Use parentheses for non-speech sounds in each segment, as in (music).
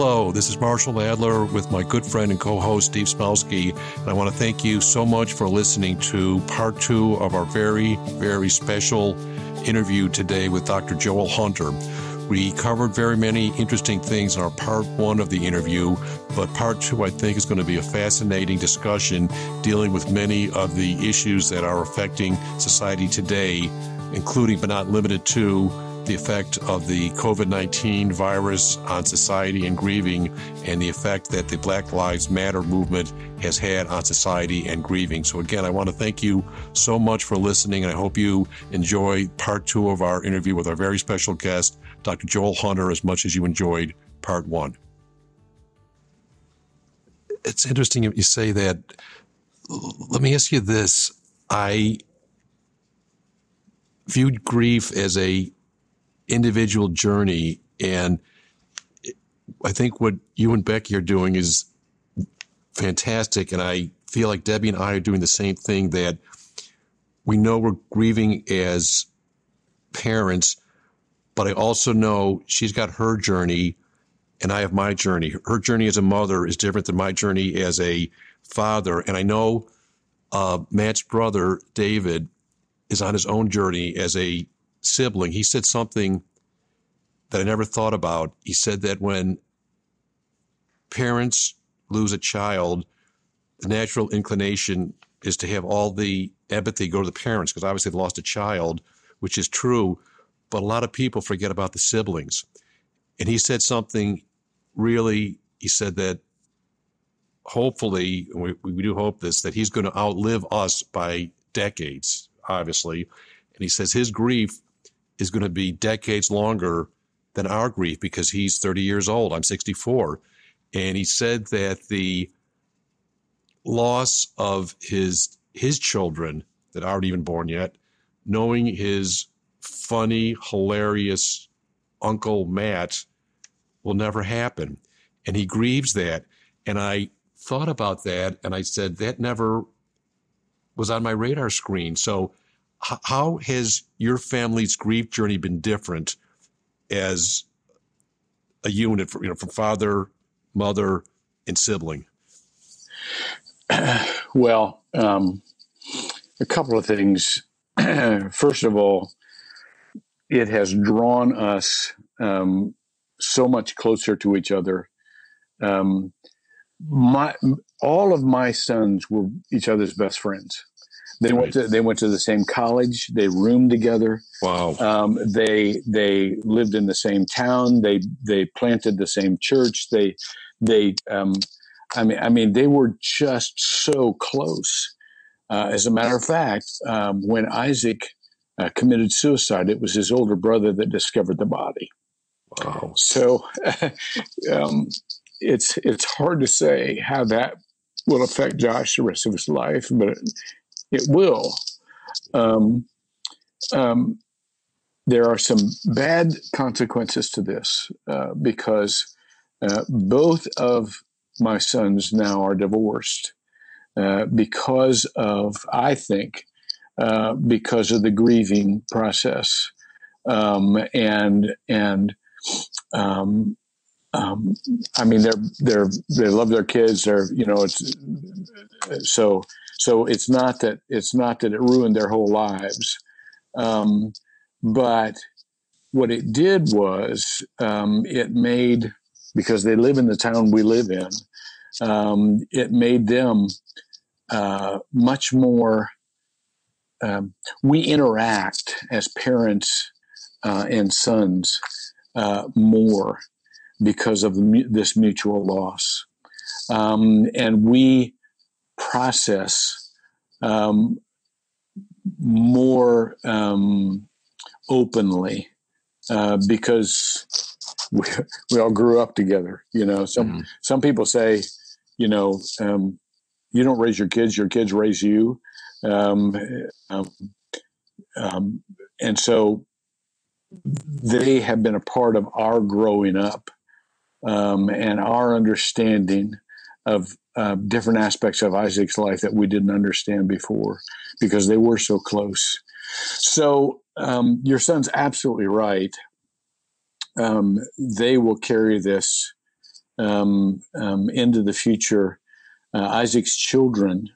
Hello, this is Marshall Adler with my good friend and co host Steve Smelsky. And I want to thank you so much for listening to part two of our very, very special interview today with Dr. Joel Hunter. We covered very many interesting things in our part one of the interview, but part two, I think, is going to be a fascinating discussion dealing with many of the issues that are affecting society today, including but not limited to the effect of the COVID 19 virus on society and grieving, and the effect that the Black Lives Matter movement has had on society and grieving. So, again, I want to thank you so much for listening, and I hope you enjoy part two of our interview with our very special guest, Dr. Joel Hunter, as much as you enjoyed part one. It's interesting you say that. Let me ask you this. I viewed grief as a individual journey. And I think what you and Becky are doing is fantastic. And I feel like Debbie and I are doing the same thing that we know we're grieving as parents, but I also know she's got her journey and I have my journey. Her journey as a mother is different than my journey as a father. And I know uh, Matt's brother, David, is on his own journey as a sibling, he said something that I never thought about. He said that when parents lose a child, the natural inclination is to have all the empathy go to the parents because obviously they lost a child, which is true. But a lot of people forget about the siblings. And he said something really, he said that hopefully, we, we do hope this, that he's going to outlive us by decades, obviously. And he says his grief is going to be decades longer than our grief because he's 30 years old. I'm 64. And he said that the loss of his his children that aren't even born yet, knowing his funny, hilarious uncle Matt will never happen. And he grieves that. And I thought about that and I said, that never was on my radar screen. So how has your family's grief journey been different as a unit, for, you know, from father, mother, and sibling? (clears throat) Well, um, a couple of things. (clears throat) First of all, it has drawn us um, so much closer to each other. Um, my all of my sons were each other's best friends. They right. went to they went to the same college. They roomed together. Wow. Um, they they lived in the same town. They they planted the same church. They they um, I mean I mean they were just so close. Uh, as a matter of fact, um, when Isaac uh, committed suicide, it was his older brother that discovered the body. Wow. So (laughs) um, it's it's hard to say how that will affect Josh the rest of his life, but it will. Um, um, there are some bad consequences to this uh, because uh, both of my sons now are divorced uh, because of, I think, uh, because of the grieving process, um, and and um, um, I mean they're they're they love their kids. They're you know it's so so it's not that it's not that it ruined their whole lives, um, but what it did was um, it made because they live in the town we live in. Um, it made them uh, much more. Um, we interact as parents uh, and sons uh, more because of this mutual loss, um, and we process um, more um, openly uh, because we, we all grew up together. You know, some mm-hmm. some people say, you know, um, you don't raise your kids; your kids raise you. Um, um, um, and so they have been a part of our growing up um, and our understanding of uh, different aspects of Isaac's life that we didn't understand before because they were so close. So um, your son's absolutely right. Um, they will carry this um, um, into the future. Uh, Isaac's children,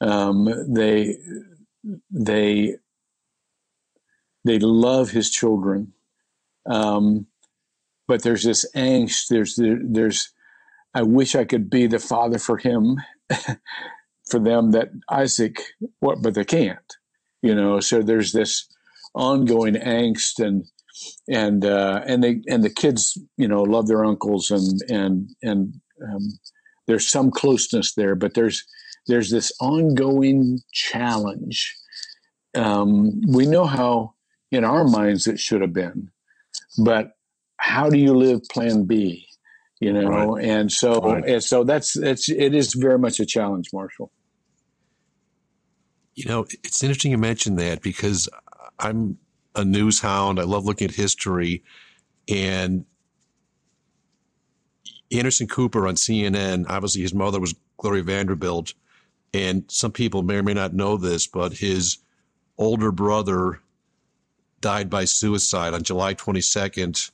um, they they they love his children, um, but there's this angst. There's there's I wish I could be the father for him, (laughs) for them that Isaac what, but they can't. You know, so there's this ongoing angst and and uh, and they and the kids you know love their uncles and and and um, there's some closeness there, but there's there's this ongoing challenge. Um, we know how in our minds it should have been, but how do you live Plan B? You know, right. and so right. and so that's it's it is very much a challenge, Marshall. You know, it's interesting you mentioned that because I'm a news hound. I love looking at history. And Anderson Cooper on CNN, obviously his mother was Gloria Vanderbilt. And some people may or may not know this, but his older brother died by suicide on July 22nd,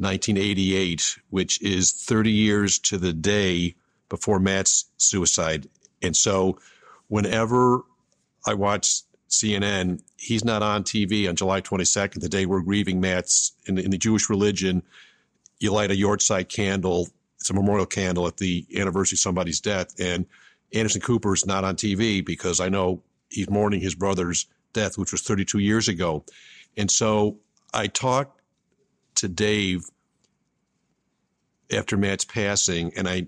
1988, which is 30 years to the day before Matt's suicide. And so whenever I watch CNN, he's not on TV on July 22nd, the day we're grieving Matt's in, in the Jewish religion. You light a yahrzeit candle. It's a memorial candle at the anniversary of somebody's death. And Anderson Cooper is not on TV because I know he's mourning his brother's death, which was 32 years ago. And so I talked to Dave after Matt's passing, and I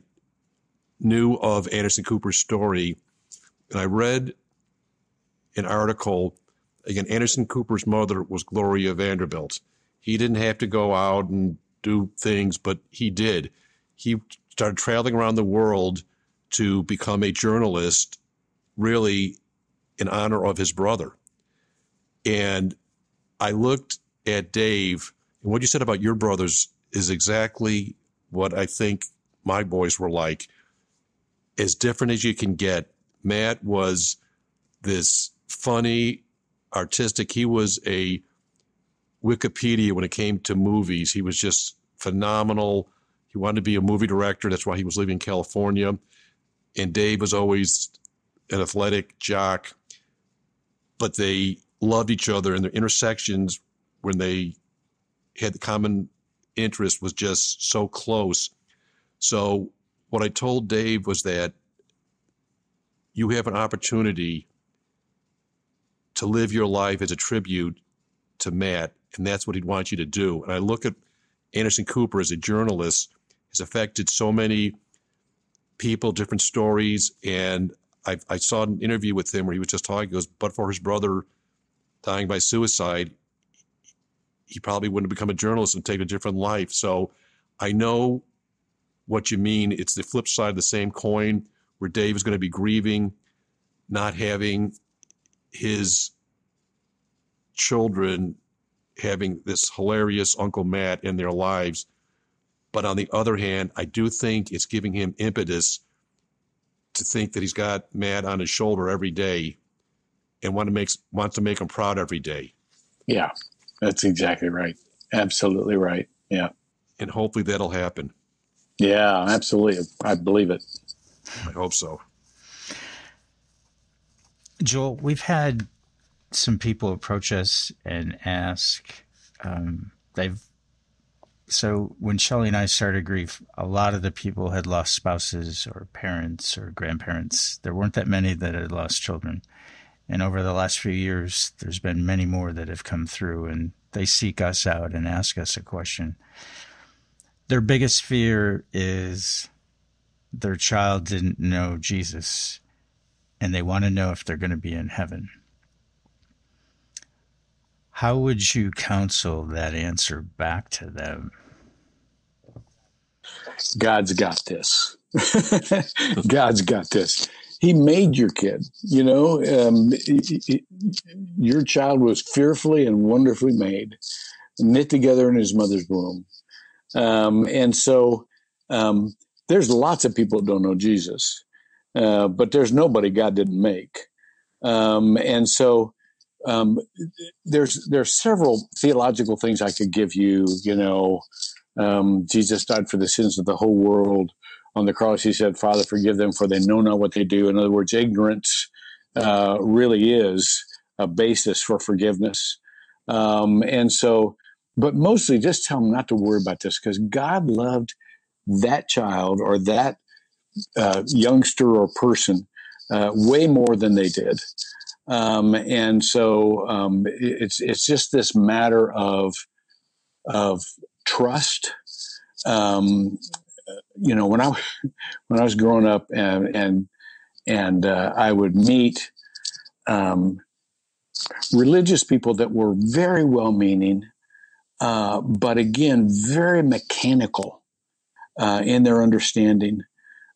knew of Anderson Cooper's story. And I read an article. Again, Anderson Cooper's mother was Gloria Vanderbilt. He didn't have to go out and do things, but he did. He started traveling around the world to become a journalist, really in honor of his brother. And I looked at Dave, and what you said about your brothers is exactly what I think my boys were like. As different as you can get. Matt was this funny, artistic. He was a Wikipedia when it came to movies. He was just phenomenal. He wanted to be a movie director. That's why he was leaving California. And Dave was always an athletic jock, but they loved each other and their intersections when they had the common interest was just so close. So what I told Dave was that you have an opportunity to live your life as a tribute to Matt, and that's what he'd want you to do. And I look at Anderson Cooper as a journalist, has affected so many people, different stories, and I, I saw an interview with him where he was just talking. He goes, "But for his brother dying by suicide, he probably wouldn't have become a journalist and take a different life." So I know what you mean. It's the flip side of the same coin, where Dave is going to be grieving, not having his children having this hilarious Uncle Matt in their lives. But on the other hand, I do think it's giving him impetus to think that he's got Matt on his shoulder every day and want to make wants to make him proud every day. Yeah, that's exactly right. Absolutely right. Yeah. And hopefully that'll happen. Yeah, absolutely. I believe it. I hope so. Joel, we've had some people approach us and ask. Um, they've so when Shelly and I started grief, a lot of the people had lost spouses or parents or grandparents. There weren't that many that had lost children. And over the last few years, there's been many more that have come through and they seek us out and ask us a question. Their biggest fear is their child didn't know Jesus and they want to know if they're going to be in heaven. How would you counsel that answer back to them? God's got this. (laughs) God's got this. He made your kid. You know, um, your child was fearfully and wonderfully made, knit together in his mother's womb. Um, and so um, there's lots of people that don't know Jesus. Uh, but there's nobody God didn't make. Um, and so um, there's there's several theological things I could give you, you know, Um, Jesus died for the sins of the whole world. On the cross, he said, Father, forgive them, for they know not what they do. In other words, ignorance uh, really is a basis for forgiveness. Um, and so, but mostly just tell them not to worry about this because God loved that child or that uh, youngster or person uh, way more than they did. Um, and so um, it's it's just this matter of of trust. Um, you know, when I (laughs) when I was growing up and and and uh, I would meet um, religious people that were very well meaning, uh, but again, very mechanical uh, in their understanding.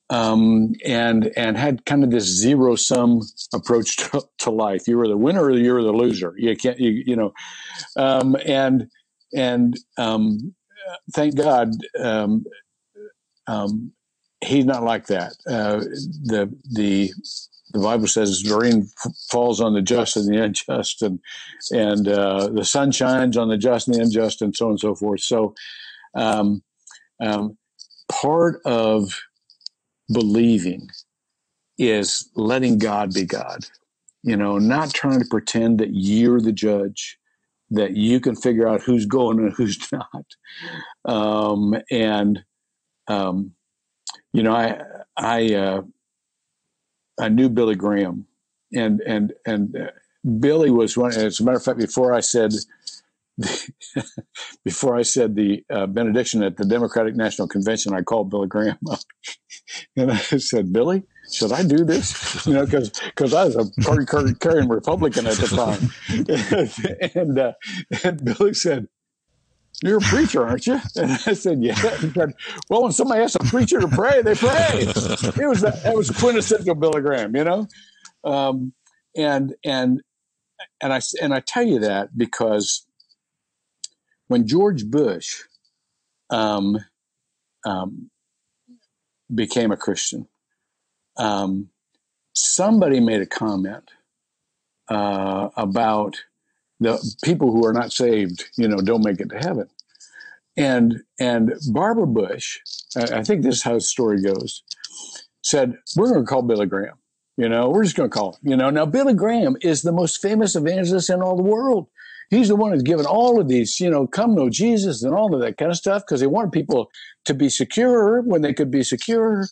Um, and and had kind of this zero sum approach to, to, life. You were the winner or you were the loser. You can't, you, you know, um, and and um, thank God, um, um, he's not like that. Uh, the the the Bible says the rain falls on the just and the unjust, and and uh, the sun shines on the just and the unjust, and so on and so forth. So, um, um, part of believing is letting God be God. You know, not trying to pretend that you're the judge, that you can figure out who's going and who's (laughs) not. Um, and um, you know, I I uh, I knew Billy Graham, and and and uh, Billy was one. As a matter of fact, before I said (laughs) before I said the uh, benediction at the Democratic National Convention, I called Billy Graham up (laughs) and I said, "Billy, should I do this? You know, because because I was a party carrying Republican at the time." (laughs) and uh, and Billy said, you're a preacher, aren't you? (laughs) And I said, yeah. He said, well, when somebody asks a preacher to pray, they pray. It was that, that was quintessential Billy Graham, you know? Um, and, and, and I, and I tell you that because when George Bush, um, um, became a Christian, um, somebody made a comment, uh, about, the people who are not saved, you know, don't make it to heaven. And and Barbara Bush, I think this is how the story goes, said, We're gonna call Billy Graham. You know, we're just gonna call him. You know, now Billy Graham is the most famous evangelist in all the world. He's the one who's given all of these, you know, come know Jesus and all of that kind of stuff because they wanted people to be secure when they could be secure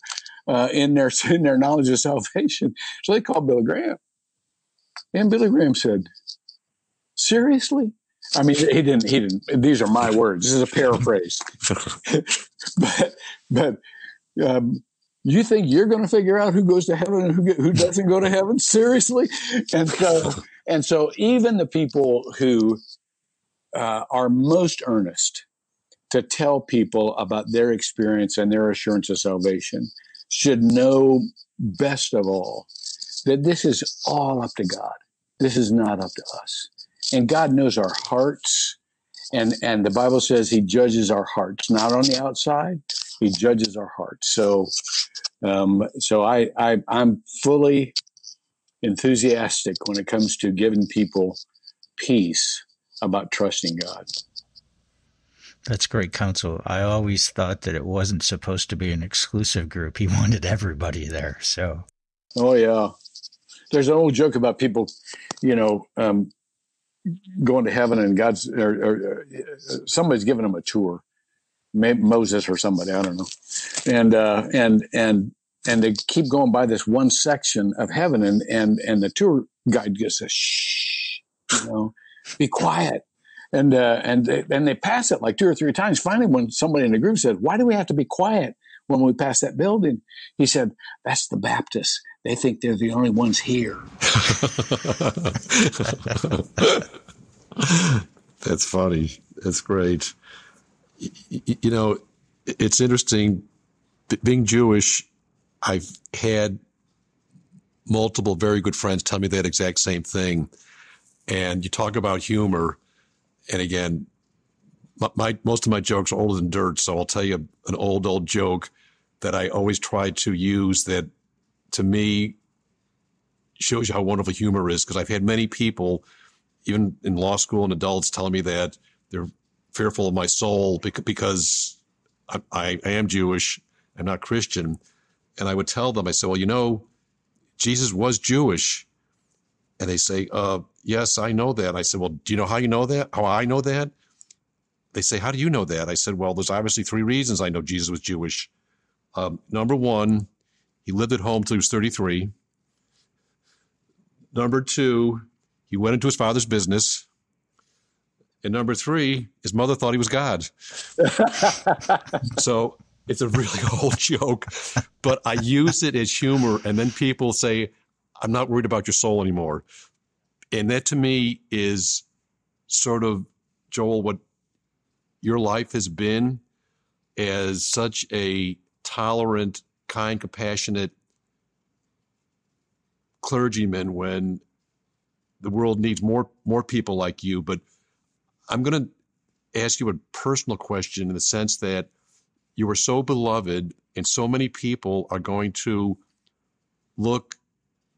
uh, in their (laughs) in their knowledge of salvation. So they called Billy Graham. And Billy Graham said, seriously? I mean, he didn't. He didn't. These are my words. This is a paraphrase. (laughs) but but um, you think you're going to figure out who goes to heaven and who who doesn't go to heaven? Seriously? And so and so even the people who uh, are most earnest to tell people about their experience and their assurance of salvation should know best of all that this is all up to God. This is not up to us and God knows our hearts. And, and the Bible says he judges our hearts, not on the outside. He judges our hearts. So, um, so I, I, I'm fully enthusiastic when it comes to giving people peace about trusting God. That's great counsel. I always thought that it wasn't supposed to be an exclusive group. He (laughs) wanted everybody there. So, oh yeah, there's an old joke about people, you know, um, going to heaven and God's or, or, somebody's giving them a tour, Maybe Moses or somebody, I don't know, and uh, and and and they keep going by this one section of heaven, and and and the tour guide just says, "Shh, you know, be quiet." And uh, and they, and they pass it like two or three times. Finally, when somebody in the group said, "Why do we have to be quiet when we pass that building?" He said, "That's the Baptists they think they're the only ones here. (laughs) That's funny. That's great. You know, it's interesting. Being Jewish, I've had multiple very good friends tell me that exact same thing. And you talk about humor, and again, my, my, most of my jokes are older than dirt. So I'll tell you an old old joke that I always try to use that to me shows you how wonderful humor is because I've had many people, even in law school and adults, telling me that they're fearful of my soul because I, I, am Jewish, I'm not Christian. And I would tell them, I said, well, you know, Jesus was Jewish. And they say, uh, yes, I know that. I said, well, do you know how you know that? How I know that? They say, how do you know that? I said, well, there's obviously three reasons I know Jesus was Jewish. Um, number one, he lived at home till he was 33. Number two, he went into his father's business. And number three, his mother thought he was God. so it's a really (laughs) old joke, but I use it as humor. And then people say, I'm not worried about your soul anymore. And that to me is sort of, Joel, what your life has been as such a tolerant, kind, compassionate clergyman when the world needs more more people like you. But I'm going to ask you a personal question in the sense that you are so beloved, and so many people are going to look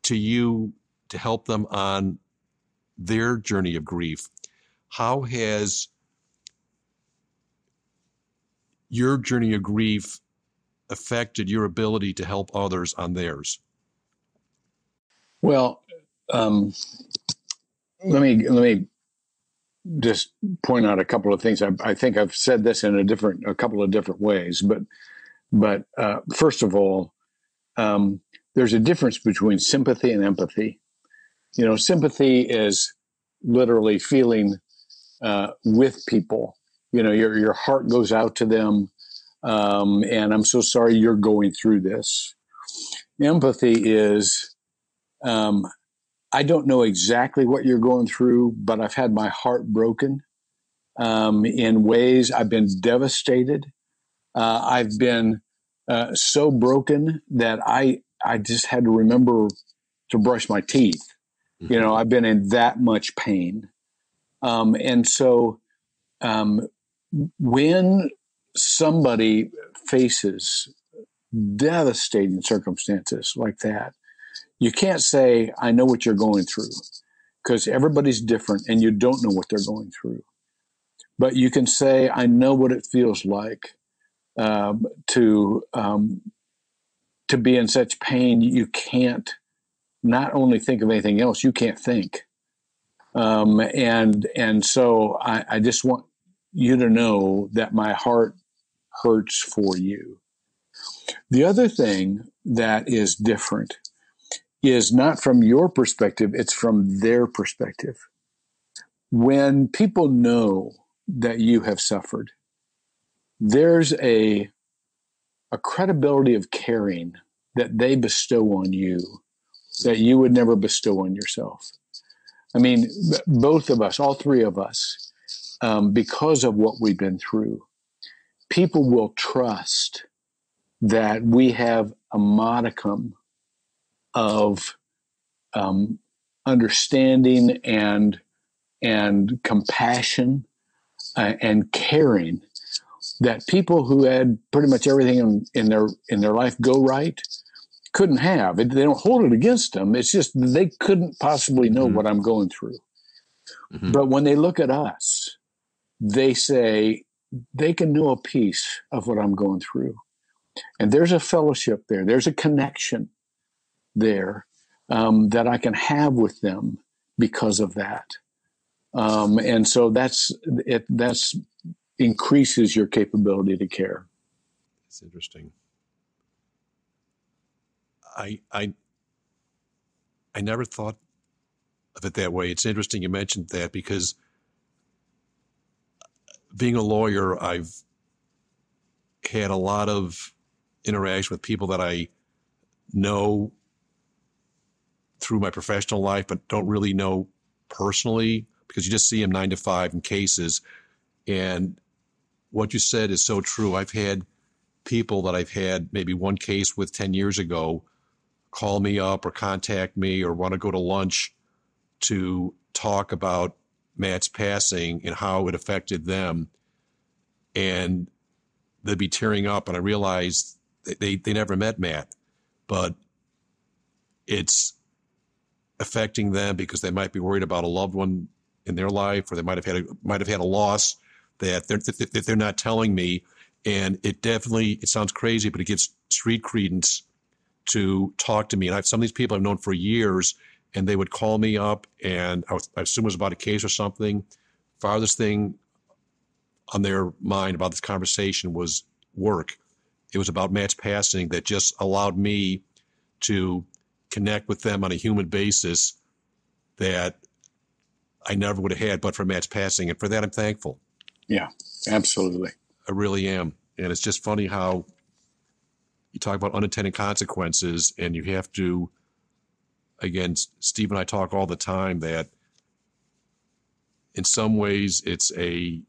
to you to help them on their journey of grief. How has your journey of grief affected your ability to help others on theirs? Well, um, let me let me just point out a couple of things. I, I, think I've said this in a different, a couple of different ways, but but uh, first of all, um, there's a difference between sympathy and empathy. You know, sympathy is literally feeling uh, with people. You know, your your heart goes out to them, um, and I'm so sorry you're going through this. Empathy is um, I don't know exactly what you're going through, but I've had my heart broken um, in ways I've been devastated. Uh, I've been uh, so broken that I I just had to remember to brush my teeth. Mm-hmm. You know, I've been in that much pain, um, and so um, when somebody faces devastating circumstances like that, you can't say, I know what you're going through, because everybody's different and you don't know what they're going through. But you can say, I know what it feels like um, to um, to be in such pain you can't not only think of anything else, you can't think. Um, and and so I, I just want you to know that my heart hurts for you. The other thing that is different is not from your perspective, it's from their perspective. When people know that you have suffered, there's a, a credibility of caring that they bestow on you that you would never bestow on yourself. I mean, both of us, all three of us, um, because of what we've been through, people will trust that we have a modicum of um, understanding and and compassion uh, and caring that people who had pretty much everything in, in, their in their life go right couldn't have. They don't hold it against them. It's just they couldn't possibly know mm-hmm. what I'm going through. Mm-hmm. But when they look at us, they say they can know a piece of what I'm going through. And there's a fellowship there. There's a connection there um, that I can have with them because of that. Um, and so that's it. That's increases your capability to care. It's interesting. I I I never thought of it that way. It's interesting you mentioned that because being a lawyer, I've had a lot of interaction with people that I know through my professional life, but don't really know personally because you just see them nine to five in cases. And what you said is so true. I've had people that I've had maybe one case with 10 years ago call me up or contact me or want to go to lunch to talk about Matt's passing and how it affected them. And they'd be tearing up. And I realized they, they never met Matt, but it's affecting them because they might be worried about a loved one in their life, or they might have had a, might have had a loss that they're that they're not telling me, And it definitely, it sounds crazy, but it gives street credence to talk to me. And I have some of these people I've known for years, and they would call me up, and I, was, I assume it was about a case or something. Farthest thing on their mind about this conversation was work. It was about Matt's passing that just allowed me to connect with them on a human basis that I never would have had but for Matt's passing. And for that, I'm thankful. Yeah, absolutely. I really am. And it's just funny how you talk about unintended consequences and you have to, again, Steve and I talk all the time that in some ways it's a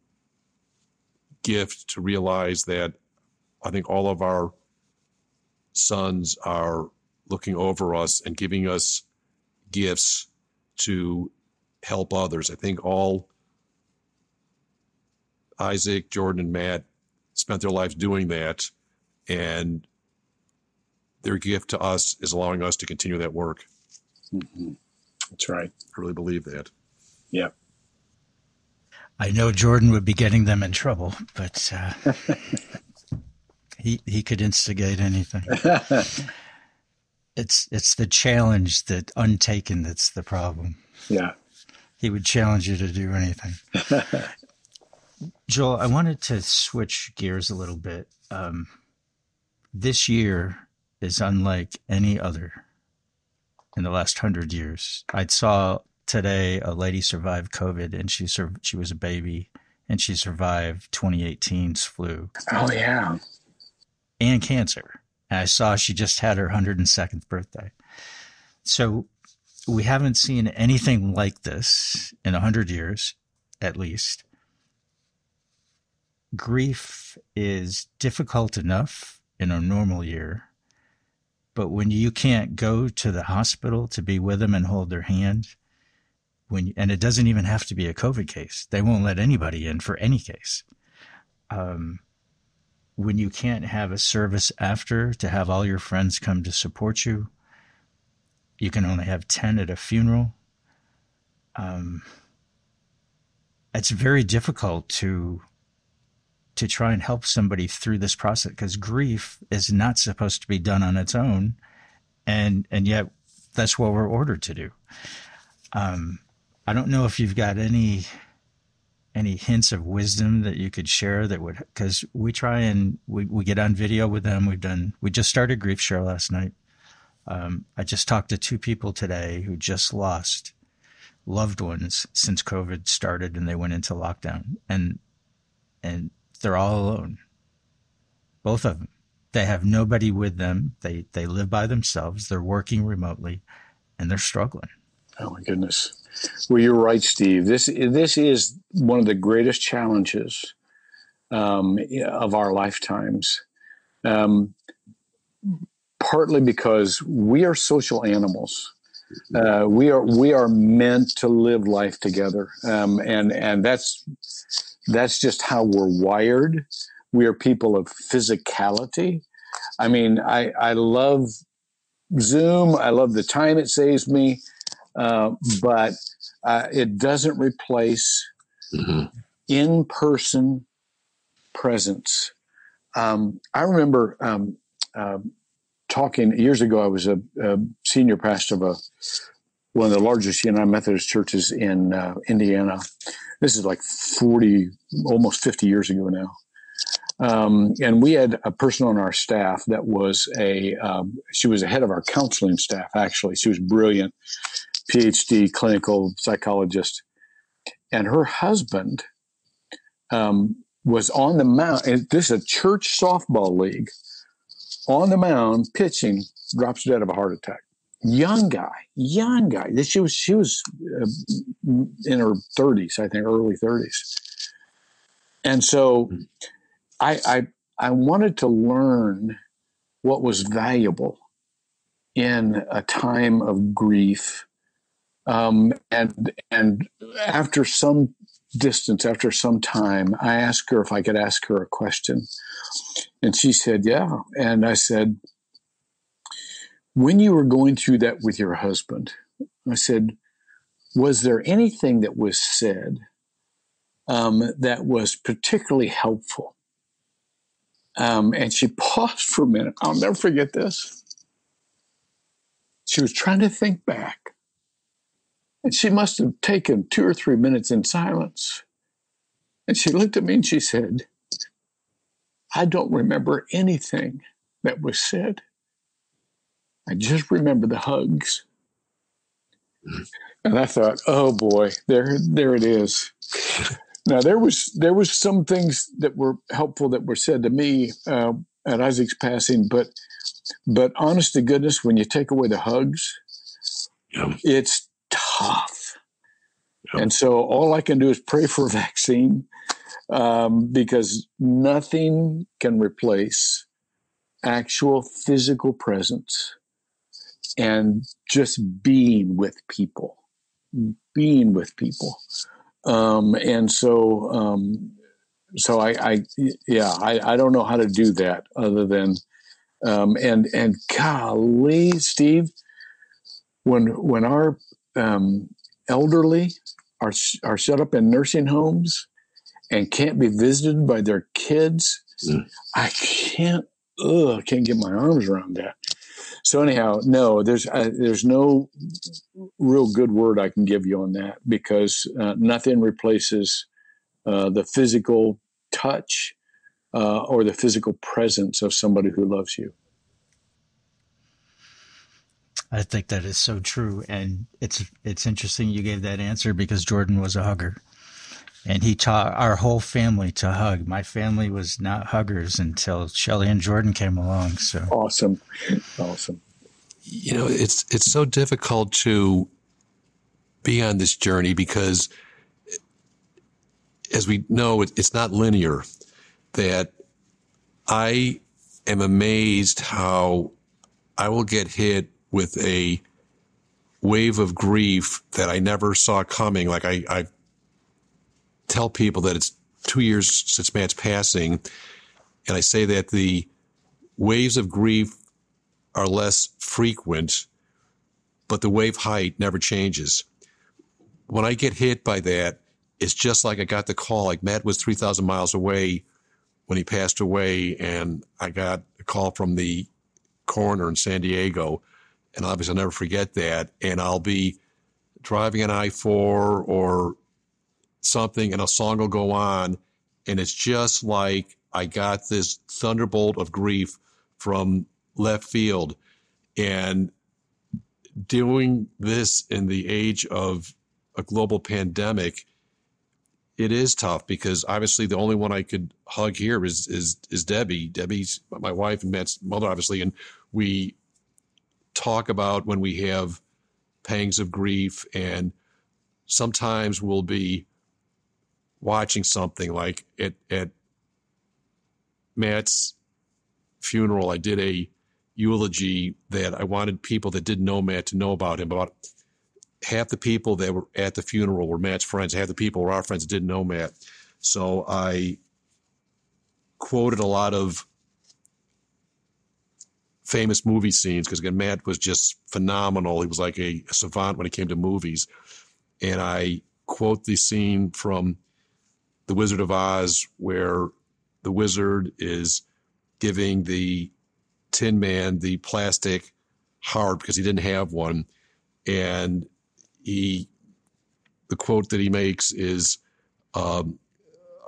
gift to realize that I think all of our sons are looking over us and giving us gifts to help others. I think all Isaac, Jordan, and Matt spent their lives doing that. And their gift to us is allowing us to continue that work. Mm-hmm. That's right. I really believe that. Yeah. I know Jordan would be getting them in trouble, but uh, (laughs) he he could instigate anything. (laughs) it's it's the challenge that untaken that's the problem. Yeah. He would challenge you to do anything. (laughs) Joel, I wanted to switch gears a little bit. Um, this year is unlike any other in the last hundred years. I saw today a lady survived COVID and she sur- she was a baby and she survived 2018's flu. Oh yeah, and cancer. And I saw she just had her 102nd birthday. So we haven't seen anything like this in a 100 years, at least. Grief is difficult enough in a normal year but when you can't go to the hospital to be with them and hold their hand, when and it doesn't even have to be a COVID case, they won't let anybody in for any case. Um, when you can't have a service after to have all your friends come to support you, you can only have 10 at a funeral. Um, it's very difficult to to try and help somebody through this process because grief is not supposed to be done on its own, and and yet that's what we're ordered to do. Um, I don't know if you've got any any hints of wisdom that you could share that would because we try and we, we get on video with them. We've done we just started grief share last night. Um, I just talked to two people today who just lost loved ones since COVID started and they went into lockdown and and they're all alone. Both of them. They have nobody with them. They they live by themselves. They're working remotely, and they're struggling. Oh my goodness. Well, you're right, Steve. This this is one of the greatest challenges um, of our lifetimes. Um, partly because we are social animals. Uh, we are we are meant to live life together, um, and and that's that's just how we're wired. We are people of physicality. I mean, I, I love Zoom. I love the time it saves me, uh, but uh, it doesn't replace mm-hmm. in person presence. Um, I remember um, uh, talking years ago. I was a, a, senior pastor of a, one of the largest United Methodist churches in uh, Indiana, this is like 40, almost 50 years ago now. Um, and we had a person on our staff that was a, um, she was a head of our counseling staff, actually. She was brilliant, PhD, clinical psychologist. And her husband um, was on the mound. This is a church softball league. On the mound, pitching, drops dead of a heart attack young guy, young guy. She was she was uh, in her thirties, I think, early thirties. And so. I, I I wanted to learn what was valuable in a time of grief, um, and and after some distance, after some time, I asked her if I could ask her a question, and she said, "Yeah," and I said when you were going through that with your husband, I said, was there anything that was said um, that was particularly helpful? Um, and she (laughs) paused for a minute. I'll never forget this. She was trying to think back. And she must have taken two or three minutes in silence. And she looked at me and she said, I don't remember anything that was said. I just remember the hugs. And I thought, oh boy, there, there it is. Now there was there was some things that were helpful that were said to me uh, at Isaac's passing, but but honest to goodness, when you take away the hugs, yeah. it's tough. Yeah. And so all I can do is pray for a (laughs) vaccine um, because nothing can replace actual physical presence and just being with people, being with people. Um, and so, um, so I, I, yeah, I, I don't know how to do that other than, um, and, and golly, Steve, when, when our, um, elderly are, are shut up in nursing homes and can't be visited by their kids, mm. I can't, ugh, I can't get my arms around that. So anyhow, no, there's uh, there's no real good word I can give you on that because uh, nothing replaces uh, the physical touch uh, or the physical presence of somebody who loves you. I think that is so true, and it's it's interesting you gave that answer because Jordan was a hugger and he taught our whole family to hug. My family was not huggers until Shelly and Jordan came along. So awesome, awesome. You know, it's it's so difficult to be on this journey because, as we know, it's not linear. That I am amazed how I will get hit with a wave of grief that I never saw coming. Like I, I tell people that it's two years since Matt's passing, and I say that the waves of grief are less frequent, but the wave height never changes. When I get hit by that, it's just like I got the call. Like Matt was 3,000 miles away when he passed away, and I got a call from the coroner in San Diego. And obviously, I'll never forget that. And I'll be driving an I 4 or something and a song will go on and it's just like I got this thunderbolt of grief from left field and doing this in the age of a global pandemic it is tough because obviously the only one I could hug here is is is Debbie. Debbie's my wife and Matt's mother, obviously, and we talk about when we have pangs of grief, and sometimes we'll be watching something like at at Matt's funeral, I did a eulogy that I wanted people that didn't know Matt to know about him. About half the people that were at the funeral were Matt's friends. Half the people were our friends that didn't know Matt. So I quoted a lot of famous movie scenes because again, Matt was just phenomenal. He was like a, a savant when it came to movies. And I quote the scene from the Wizard of Oz, where the wizard is giving the Tin Man the plastic heart because he didn't have one, and he, the quote that he makes is, um,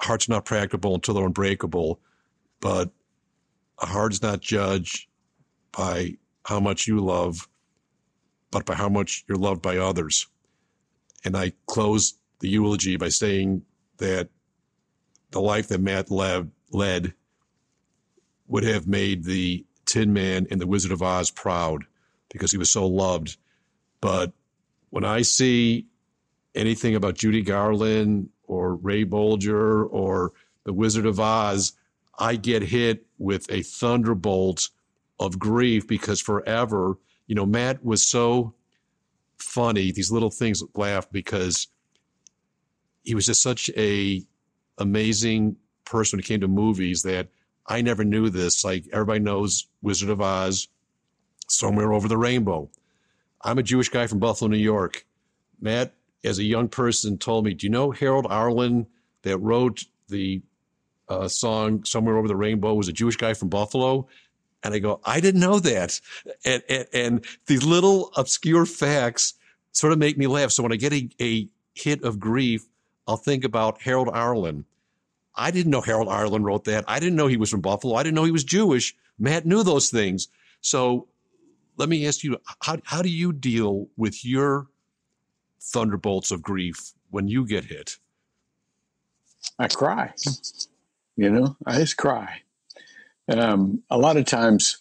"Hearts not practicable until they're unbreakable, but a heart is not judged by how much you love, but by how much you're loved by others." And I close the eulogy by saying that the life that Matt led, would have made the Tin Man and the Wizard of Oz proud because he was so loved. But when I see anything about Judy Garland or Ray Bolger or the Wizard of Oz, I get hit with a thunderbolt of grief because forever, you know, Matt was so funny. These little things laugh because he was just such a amazing person when it came to movies that I never knew this. Like everybody knows Wizard of Oz, Somewhere Over the Rainbow. I'm a Jewish guy from Buffalo, New York. Matt, as a young person, told me, Do you know Harold Arlen that wrote the uh, song "Somewhere Over the Rainbow" was a Jewish guy from Buffalo, and I go, I didn't know that, and and, and these little obscure facts sort of make me laugh. So when I get a, a hit of grief, I'll think about Harold Arlen. I didn't know Harold Arlen wrote that. I didn't know he was from Buffalo. I didn't know he was Jewish. Matt knew those things. So let me ask you, how, how do you deal with your thunderbolts of grief when you get hit? I cry. You know, I just cry. Um, a lot of times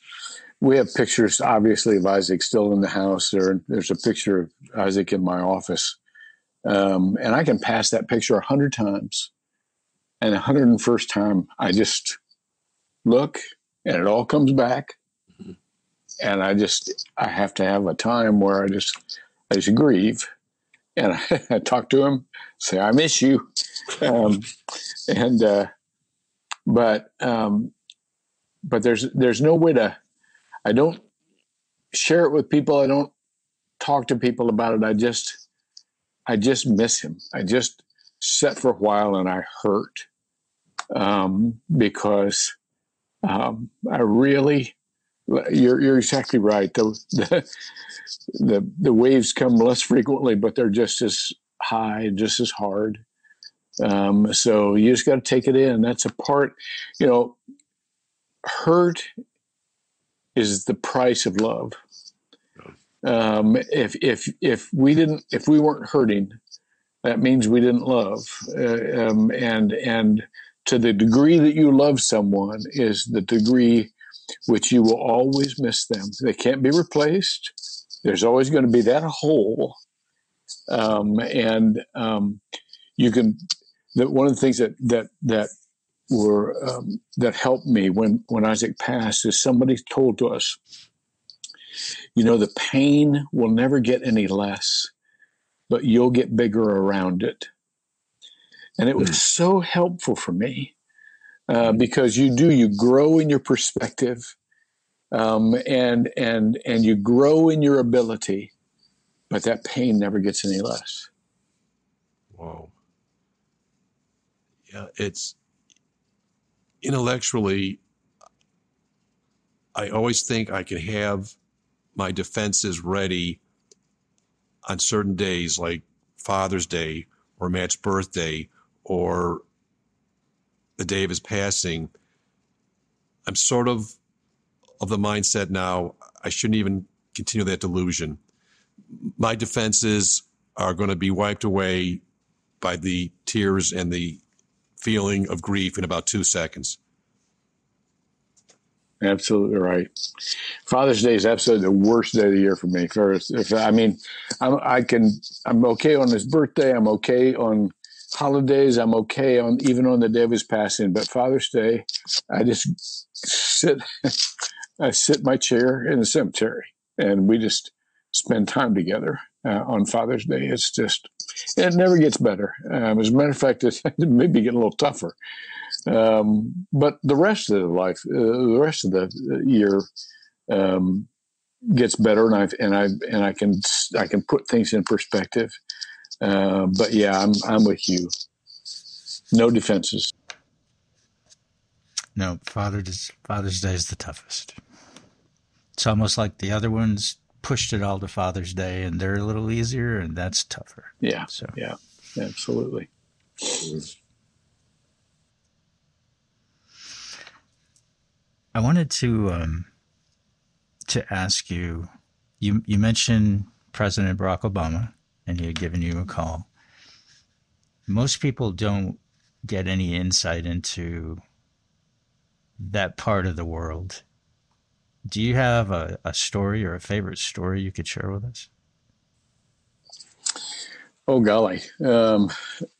we have pictures, obviously, of Isaac still in the house. There, there's a picture of Isaac in my office. Um, and I can pass that picture a hundred times. And the hundred and first time, I just look and it all comes back. Mm-hmm. And I just, I have to have a time where I just, I just grieve. And I, (laughs) I talk to him, say, I miss you. (laughs) Um, and, uh, but, um, but there's, there's no way to, I don't share it with people. I don't talk to people about it. I just, I just miss him. I just sat for a while and I hurt um, because um, I really, you're, you're exactly right. The, the, the, the waves come less frequently, but they're just as high, just as hard. Um, so you just got to take it in. That's a part, you know, hurt is the price of love. Um, if if if we didn't if we weren't hurting, that means we didn't love. Uh, um, and and to the degree that you love someone is the degree which you will always miss them. They can't be replaced. There's always going to be that hole. Um, and um, you can. That one of the things that that that were um, that helped me when when Isaac passed is somebody told to us you know, the pain will never get any less, but you'll get bigger around it. And it was hmm. so helpful for me uh, because you do, you grow in your perspective um, and, and, and you grow in your ability, but that pain never gets any less. Whoa. Yeah, it's intellectually, I always think I can have my defenses ready on certain days like Father's Day or Matt's birthday or the day of his passing. I'm sort of of the mindset now I shouldn't even continue that delusion. My defenses are going to be wiped away by the tears and the feeling of grief in about two seconds. Absolutely right. Father's Day is absolutely the worst day of the year for me. First, if I mean, I'm, I can, I'm okay on his birthday. I'm okay on holidays. I'm okay on even on the day of his passing. But Father's Day, I just sit, (laughs) I sit my chair in the cemetery, and we just spend time together uh, on Father's Day. It's just, it never gets better. Um, as a matter of fact, (laughs) it maybe getting a little tougher. Um, but the rest of the life, uh, the rest of the year, um, gets better, and I and I and I can I can put things in perspective. Uh, but yeah, I'm I'm with you. No defenses. No, Father's Father's Day is the toughest. It's almost like the other ones pushed it all to Father's Day, and they're a little easier, and that's tougher. Yeah. So yeah, absolutely. I wanted to um, to ask you. You you mentioned President Barack Obama, and he had given you a call. Most people don't get any insight into that part of the world. Do you have a, a story or a favorite story you could share with us? Oh golly, um,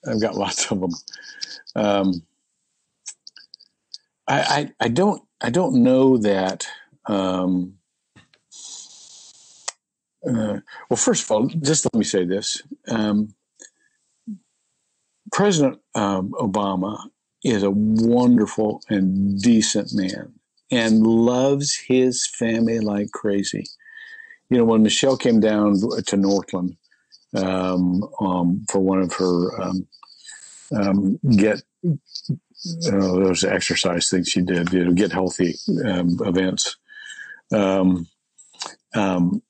I've got (laughs) lots of them. Um, I, I, I don't I don't know that. Um, uh, well, first of all, just let me say this: um, President um, Obama is a wonderful and decent man, and loves his family like crazy. You know, when Michelle came down to Northland um, um, for one of her um, get uh, those exercise things she did, you know, get healthy um, events. Um, um,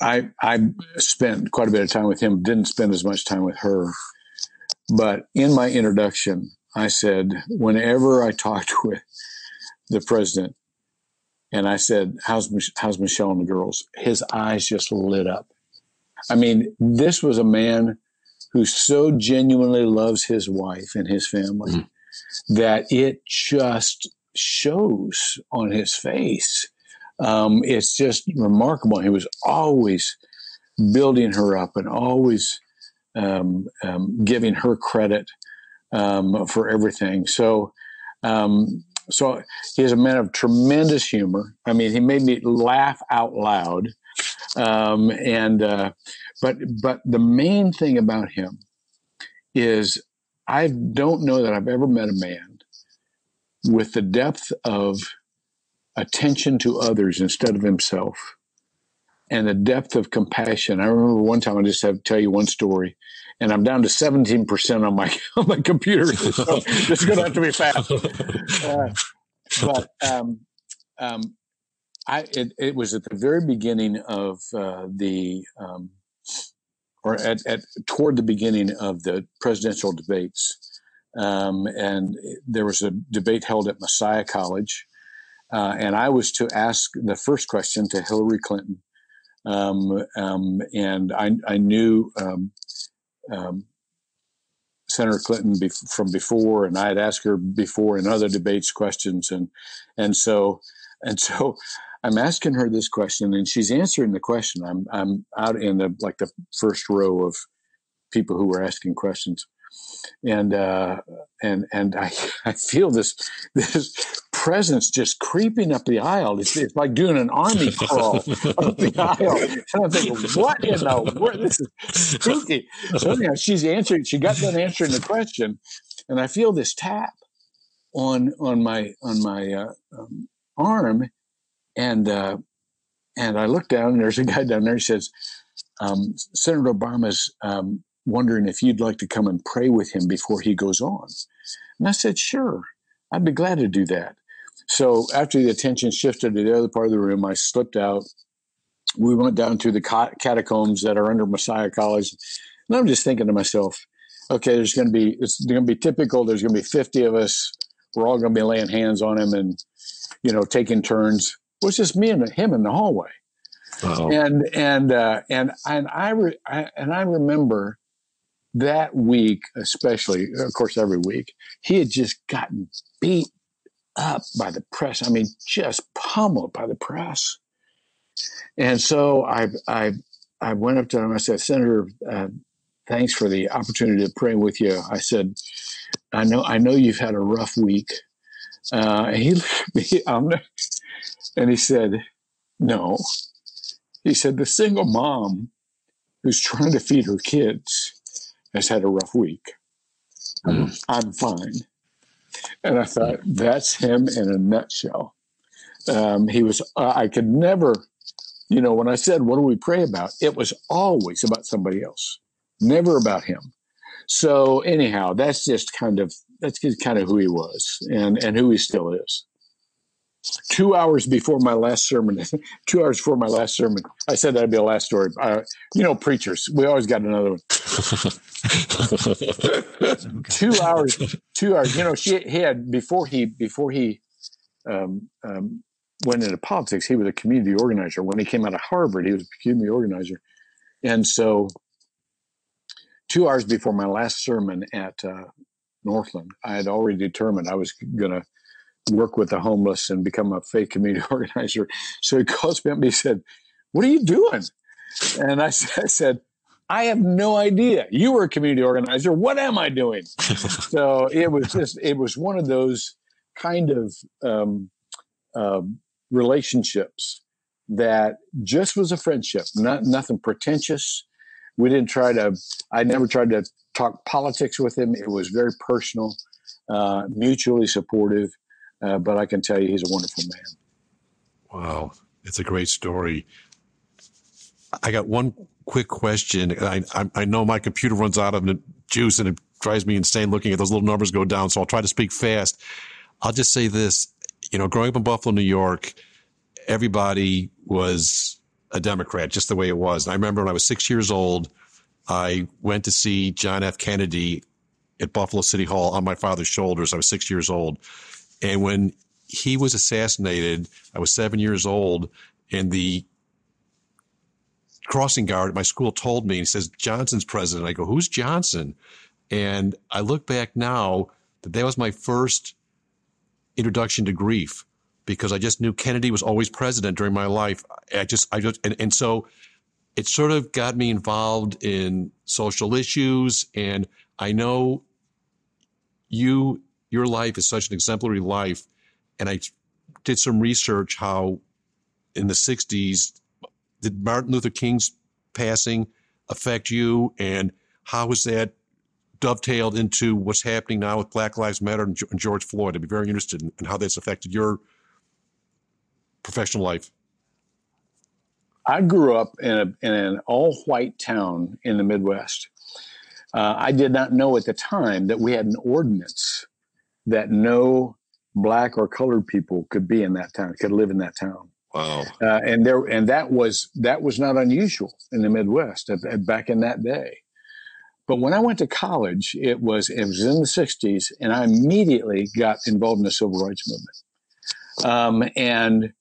I I spent quite a bit of time with him. Didn't spend as much time with her, but in my introduction, I said whenever I talked (laughs) with the president, and I said, "How's how's Michelle and the girls?" His eyes just lit up. I mean, this was a man who so genuinely loves his wife and his family mm. That it just shows on his face. Um, it's just remarkable. He was always building her up and always um, um, giving her credit um, for everything. So, um, so he's a man of tremendous humor. I mean, he made me laugh out loud. Um, and uh, but but the main thing about him is I don't know that I've ever met a man with the depth of attention to others instead of himself and the depth of compassion. I remember one time I just have to tell you one story and I'm down to 17% on my (laughs) on my computer. (laughs) So this is going to have to be fast. (laughs) Uh, but um, um, I it, it, was at the very beginning of uh, the um, or at, at, toward the beginning of the presidential debates, um, and there was a debate held at Messiah College, uh, and I was to ask the first question to Hillary Clinton, um, um, and I, I knew um, um, Senator Clinton be- from before, and I had asked her before in other debates questions, and and so and so I'm asking her this question, and she's answering the question. I'm I'm out in the like the first row of people who were asking questions, and uh, and and I (laughs) I feel this this presence just creeping up the aisle. It's, it's like doing an army crawl up the aisle. And I'm thinking, what in the world? This is spooky. So anyhow, she's answering. She got done answering the question, and I feel this tap on on my on my uh, um, arm, and uh, and I look down, and there's a guy down there. He says, um, "Senator Obama's um, wondering if you'd like to come and pray with him before he goes on." And I said, "Sure, I'd be glad to do that." So after the attention shifted to the other part of the room, I slipped out. We went down to the catacombs that are under Messiah College, and I'm just thinking to myself, okay, there's going to be it's going to be typical. There's going to be 50 of us. We're all going to be laying hands on him and you know taking turns it was just me and him in the hallway. And and uh, and and I, re- I and I remember that week, especially, of course, every week, he had just gotten beat up by the press. I mean, just pummeled by the press. And so I I I went up to him. I said, Senator, uh, thanks for the opportunity to pray with you. I said, I know I know you've had a rough week. Uh, he (laughs) looked at me. And he said, No. He said, The single mom who's trying to feed her kids has had a rough week. Mm. I'm fine. And I thought, that's him in a nutshell. Um, he was, uh, I could never, you know, when I said, What do we pray about? It was always about somebody else, never about him. So, anyhow, that's just kind of, that's just kind of who he was and, and who he still is two hours before my last sermon, (laughs) two hours before my last sermon, I said that'd be the last story. Uh, you know, preachers, we always got another one. (laughs) two hours, two hours. You know, she, he had before he before he um, um, went into politics. He was a community organizer. When he came out of Harvard, he was a community organizer, and so two hours before my last sermon at uh, Northland, I had already determined I was going to work with the homeless and become a faith community (laughs) organizer. So he calls me up and he said, What are you doing? And I, (laughs) I said, I have no idea. You were a community organizer. What am I doing? so it was just, it was one of those kind of um, uh, relationships that just was a friendship, not nothing pretentious. We didn't try to, I never tried to talk politics with him. It was very personal, uh, mutually supportive. Uh, but I can tell you he's a wonderful man. Wow. It's a great story. I got one quick question. I, I, I know my computer runs out of juice in drives me insane looking at those little numbers go down. So I'll try to speak fast. I'll just say this, you know, growing up in Buffalo, New York, everybody was a Democrat, just the way it was. And I remember when I was six years old, I went to see John F. Kennedy at Buffalo City Hall on my father's shoulders. I was six years old. And when he was assassinated, I was seven years old, and the crossing guard at my school told me, he says, Johnson's president. I go, who's Johnson? And I look back now that that was my first introduction to grief because I just knew Kennedy was always president during my life. I just, I just, and, and so it sort of got me involved in social issues. And I know you, your life is such an exemplary life. And I did some research how in the 60s, did Martin Luther King's passing affect you? And how was that dovetailed into what's happening now with Black Lives Matter and George Floyd? I'd be very interested in, in how that's affected your professional life? I grew up in, a, in an all white town in the Midwest. Uh, I did not know at the time that we had an ordinance that no black or colored people could be in that town, could live in that town. Wow. Uh, and there, and that was that was not unusual in the Midwest back in that day. But when I went to college, it was it was in the '60s, and I immediately got involved in the civil rights movement. Um, and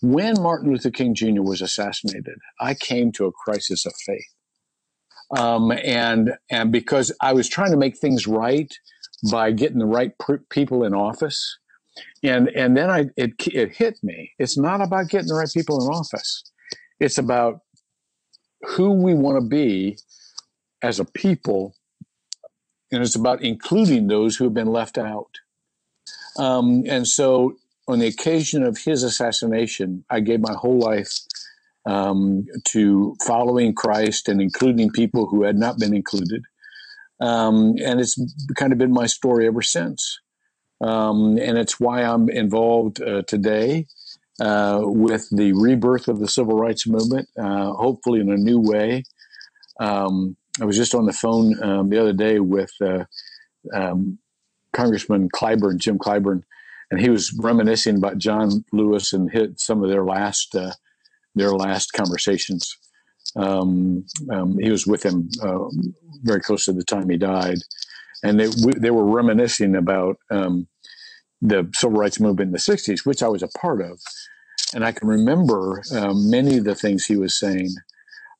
when Martin Luther King Jr. was assassinated, I came to a crisis of faith. Um, and and because I was trying to make things right by getting the right pr- people in office, and and then I it it hit me. It's not about getting the right people in office. It's about who we want to be as a people, and it's about including those who have been left out. Um, and so on the occasion of his assassination, I gave my whole life um, to following Christ and including people who had not been included. Um, and it's kind of been my story ever since. Um, and it's why I'm involved uh, today uh, with the rebirth of the civil rights movement, uh, hopefully in a new way. Um, I was just on the phone um, the other day with uh, um, Congressman Clyburn, Jim Clyburn, and he was reminiscing about John Lewis and hit some of their last uh, their last conversations. Um, um, he was with him uh, very close to the time he died, and they they were reminiscing about um, the civil rights movement in the '60s, which I was a part of, and I can remember um, many of the things he was saying.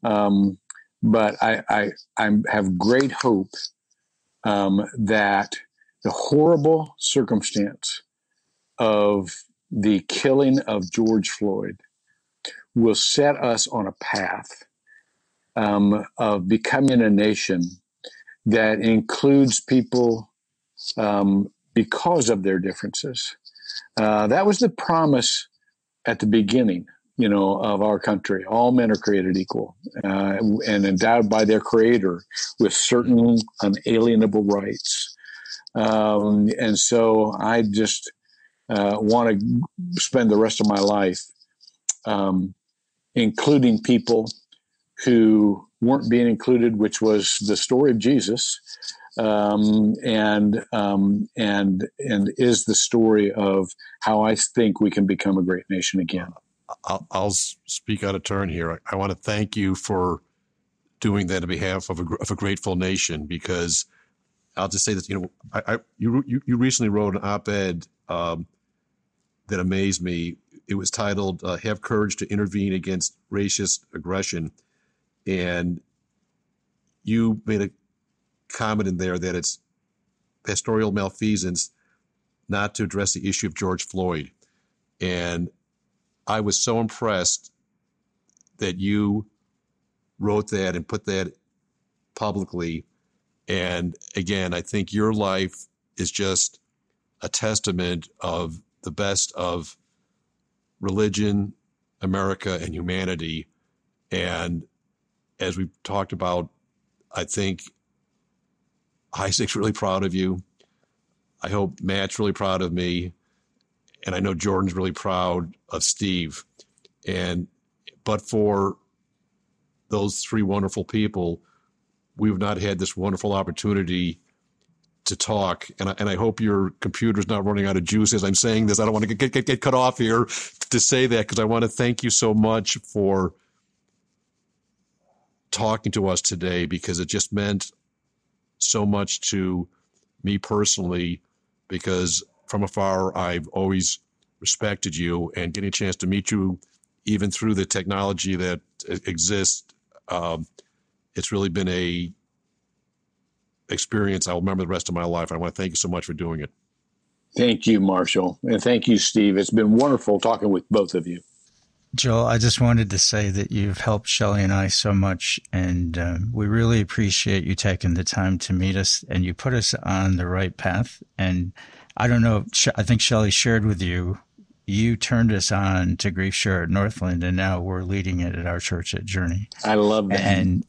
Um, but I, I, I have great hope um, that the horrible circumstance of the killing of George Floyd will set us on a path um, of becoming a nation that includes people um, because of their differences. Uh, that was the promise at the beginning, you know, of our country. All men are created equal uh, and endowed by their Creator with certain unalienable rights. Um, and so I just uh, want to spend the rest of my life um, including people who weren't being included, which was the story of Jesus, um, and um, and and is the story of how I think we can become a great nation again. I'll, I'll speak out of turn here. I, I, want to thank you for doing that on behalf of a, of a grateful nation because I'll just say that you know I, I you, you, you recently wrote an op-ed um, that amazed me. It was titled uh, "Have Courage to Intervene Against Racist Aggression," and you made a comment in there that it's pastoral malfeasance not to address the issue of George Floyd, and I was so impressed that you wrote that and put that publicly. And again, I think your life is just a testament of the best of religion, America, and humanity. And as we've talked about, I think Isaac's really proud of you. I hope Matt's really proud of me. And I know Jordan's really proud of Steve. And but for those three wonderful people, we have not had this wonderful opportunity to talk, and I, and I hope your computer's not running out of juice as I'm saying this. I don't want to get get, get cut off here to say that because I want to thank you so much for talking to us today because it just meant so much to me personally because from afar I've always respected you and getting a chance to meet you even through the technology that exists um, it's really been a experience I'll remember the rest of my life. I want to thank you so much for doing it. Thank you, Marshall. And thank you, Steve. It's been wonderful talking with both of you. Joel, I just wanted to say that you've helped Shelly and I so much, and uh, we really appreciate you taking the time to meet us, and you put us on the right path. And I don't know, I think Shelly shared with you, you turned us on to Grief Share at Northland, and now we're leading it at our church at Journey. I love that. And,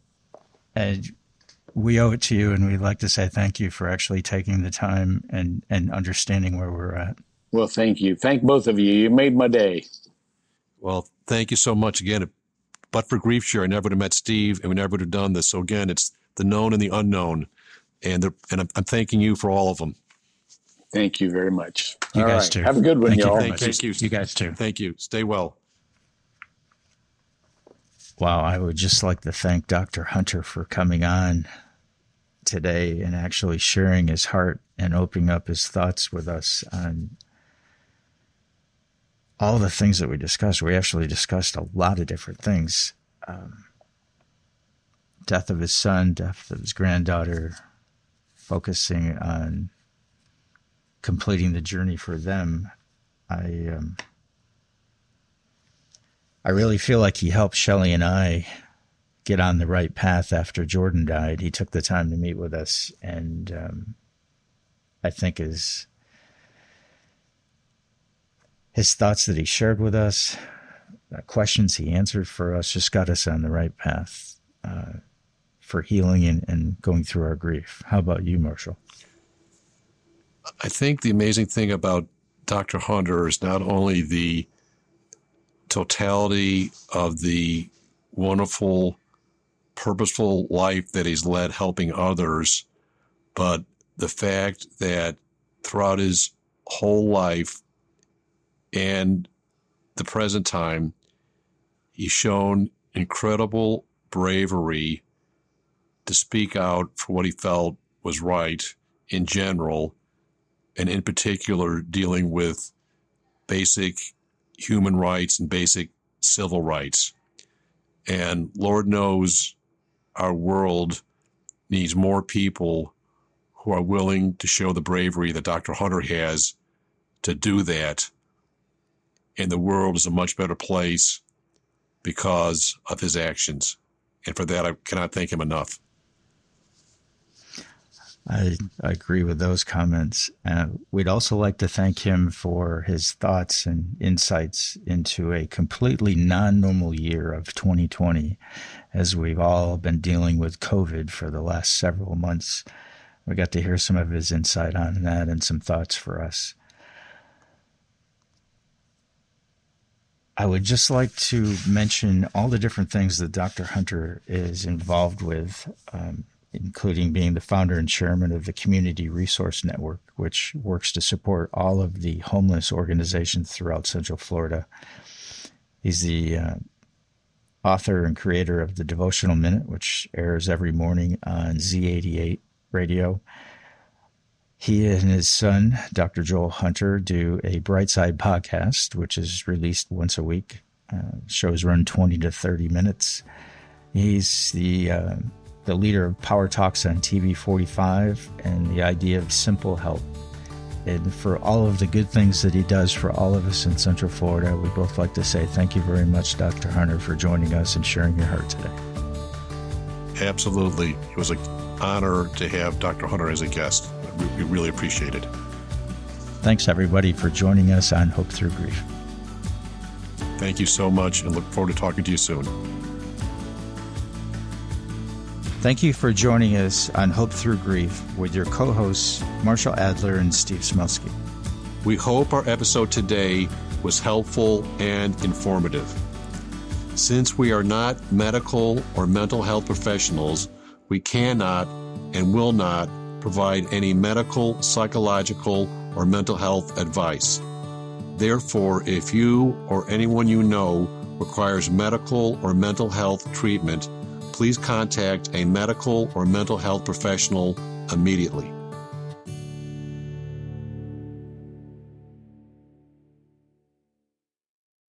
and we owe it to you, and we'd like to say thank you for actually taking the time and, and understanding where we're at. Well, thank you. Thank both of you. You made my day. Well, thank you so much again. But for Grief Share, I never would have met Steve, and we never would have done this. So again, it's the known and the unknown, and and I'm, I'm thanking you for all of them. Thank you very much. You all guys right. too. Have a good one, thank y'all. You, thank you. You guys too. Thank you. Stay well. Wow, I would just like to thank Dr. Hunter for coming on today and actually sharing his heart and opening up his thoughts with us on all the things that we discussed. We actually discussed a lot of different things um, death of his son, death of his granddaughter, focusing on completing the journey for them. I um, I really feel like he helped Shelly and I get on the right path after Jordan died. He took the time to meet with us, and um, I think his his thoughts that he shared with us, questions he answered for us, just got us on the right path uh, for healing and, and going through our grief. How about you, Marshall? I think the amazing thing about Dr. Hunter is not only the totality of the wonderful purposeful life that he's led helping others, but the fact that throughout his whole life and the present time, he's shown incredible bravery to speak out for what he felt was right in general, and in particular, dealing with basic human rights and basic civil rights. And Lord knows our world needs more people who are willing to show the bravery that Dr. Hunter has to do that. And the world is a much better place because of his actions. And for that, I cannot thank him enough. I, I agree with those comments. Uh, we'd also like to thank him for his thoughts and insights into a completely non normal year of 2020, as we've all been dealing with COVID for the last several months. We got to hear some of his insight on that and some thoughts for us. I would just like to mention all the different things that Dr. Hunter is involved with. Um, including being the founder and chairman of the Community Resource Network, which works to support all of the homeless organizations throughout Central Florida. He's the uh, author and creator of the Devotional Minute, which airs every morning on Z88 radio. He and his son, Dr. Joel Hunter, do a Brightside podcast, which is released once a week. Uh, shows run 20 to 30 minutes. He's the uh, the leader of Power Talks on TV 45, and the idea of simple help. And for all of the good things that he does for all of us in Central Florida, we both like to say thank you very much, Dr. Hunter, for joining us and sharing your heart today. Absolutely. It was an honor to have Dr. Hunter as a guest. We really appreciate it. Thanks, everybody, for joining us on Hope Through Grief. Thank you so much and look forward to talking to you soon. Thank you for joining us on Hope Through Grief with your co hosts, Marshall Adler and Steve Smelsky. We hope our episode today was helpful and informative. Since we are not medical or mental health professionals, we cannot and will not provide any medical, psychological, or mental health advice. Therefore, if you or anyone you know requires medical or mental health treatment, please contact a medical or mental health professional immediately.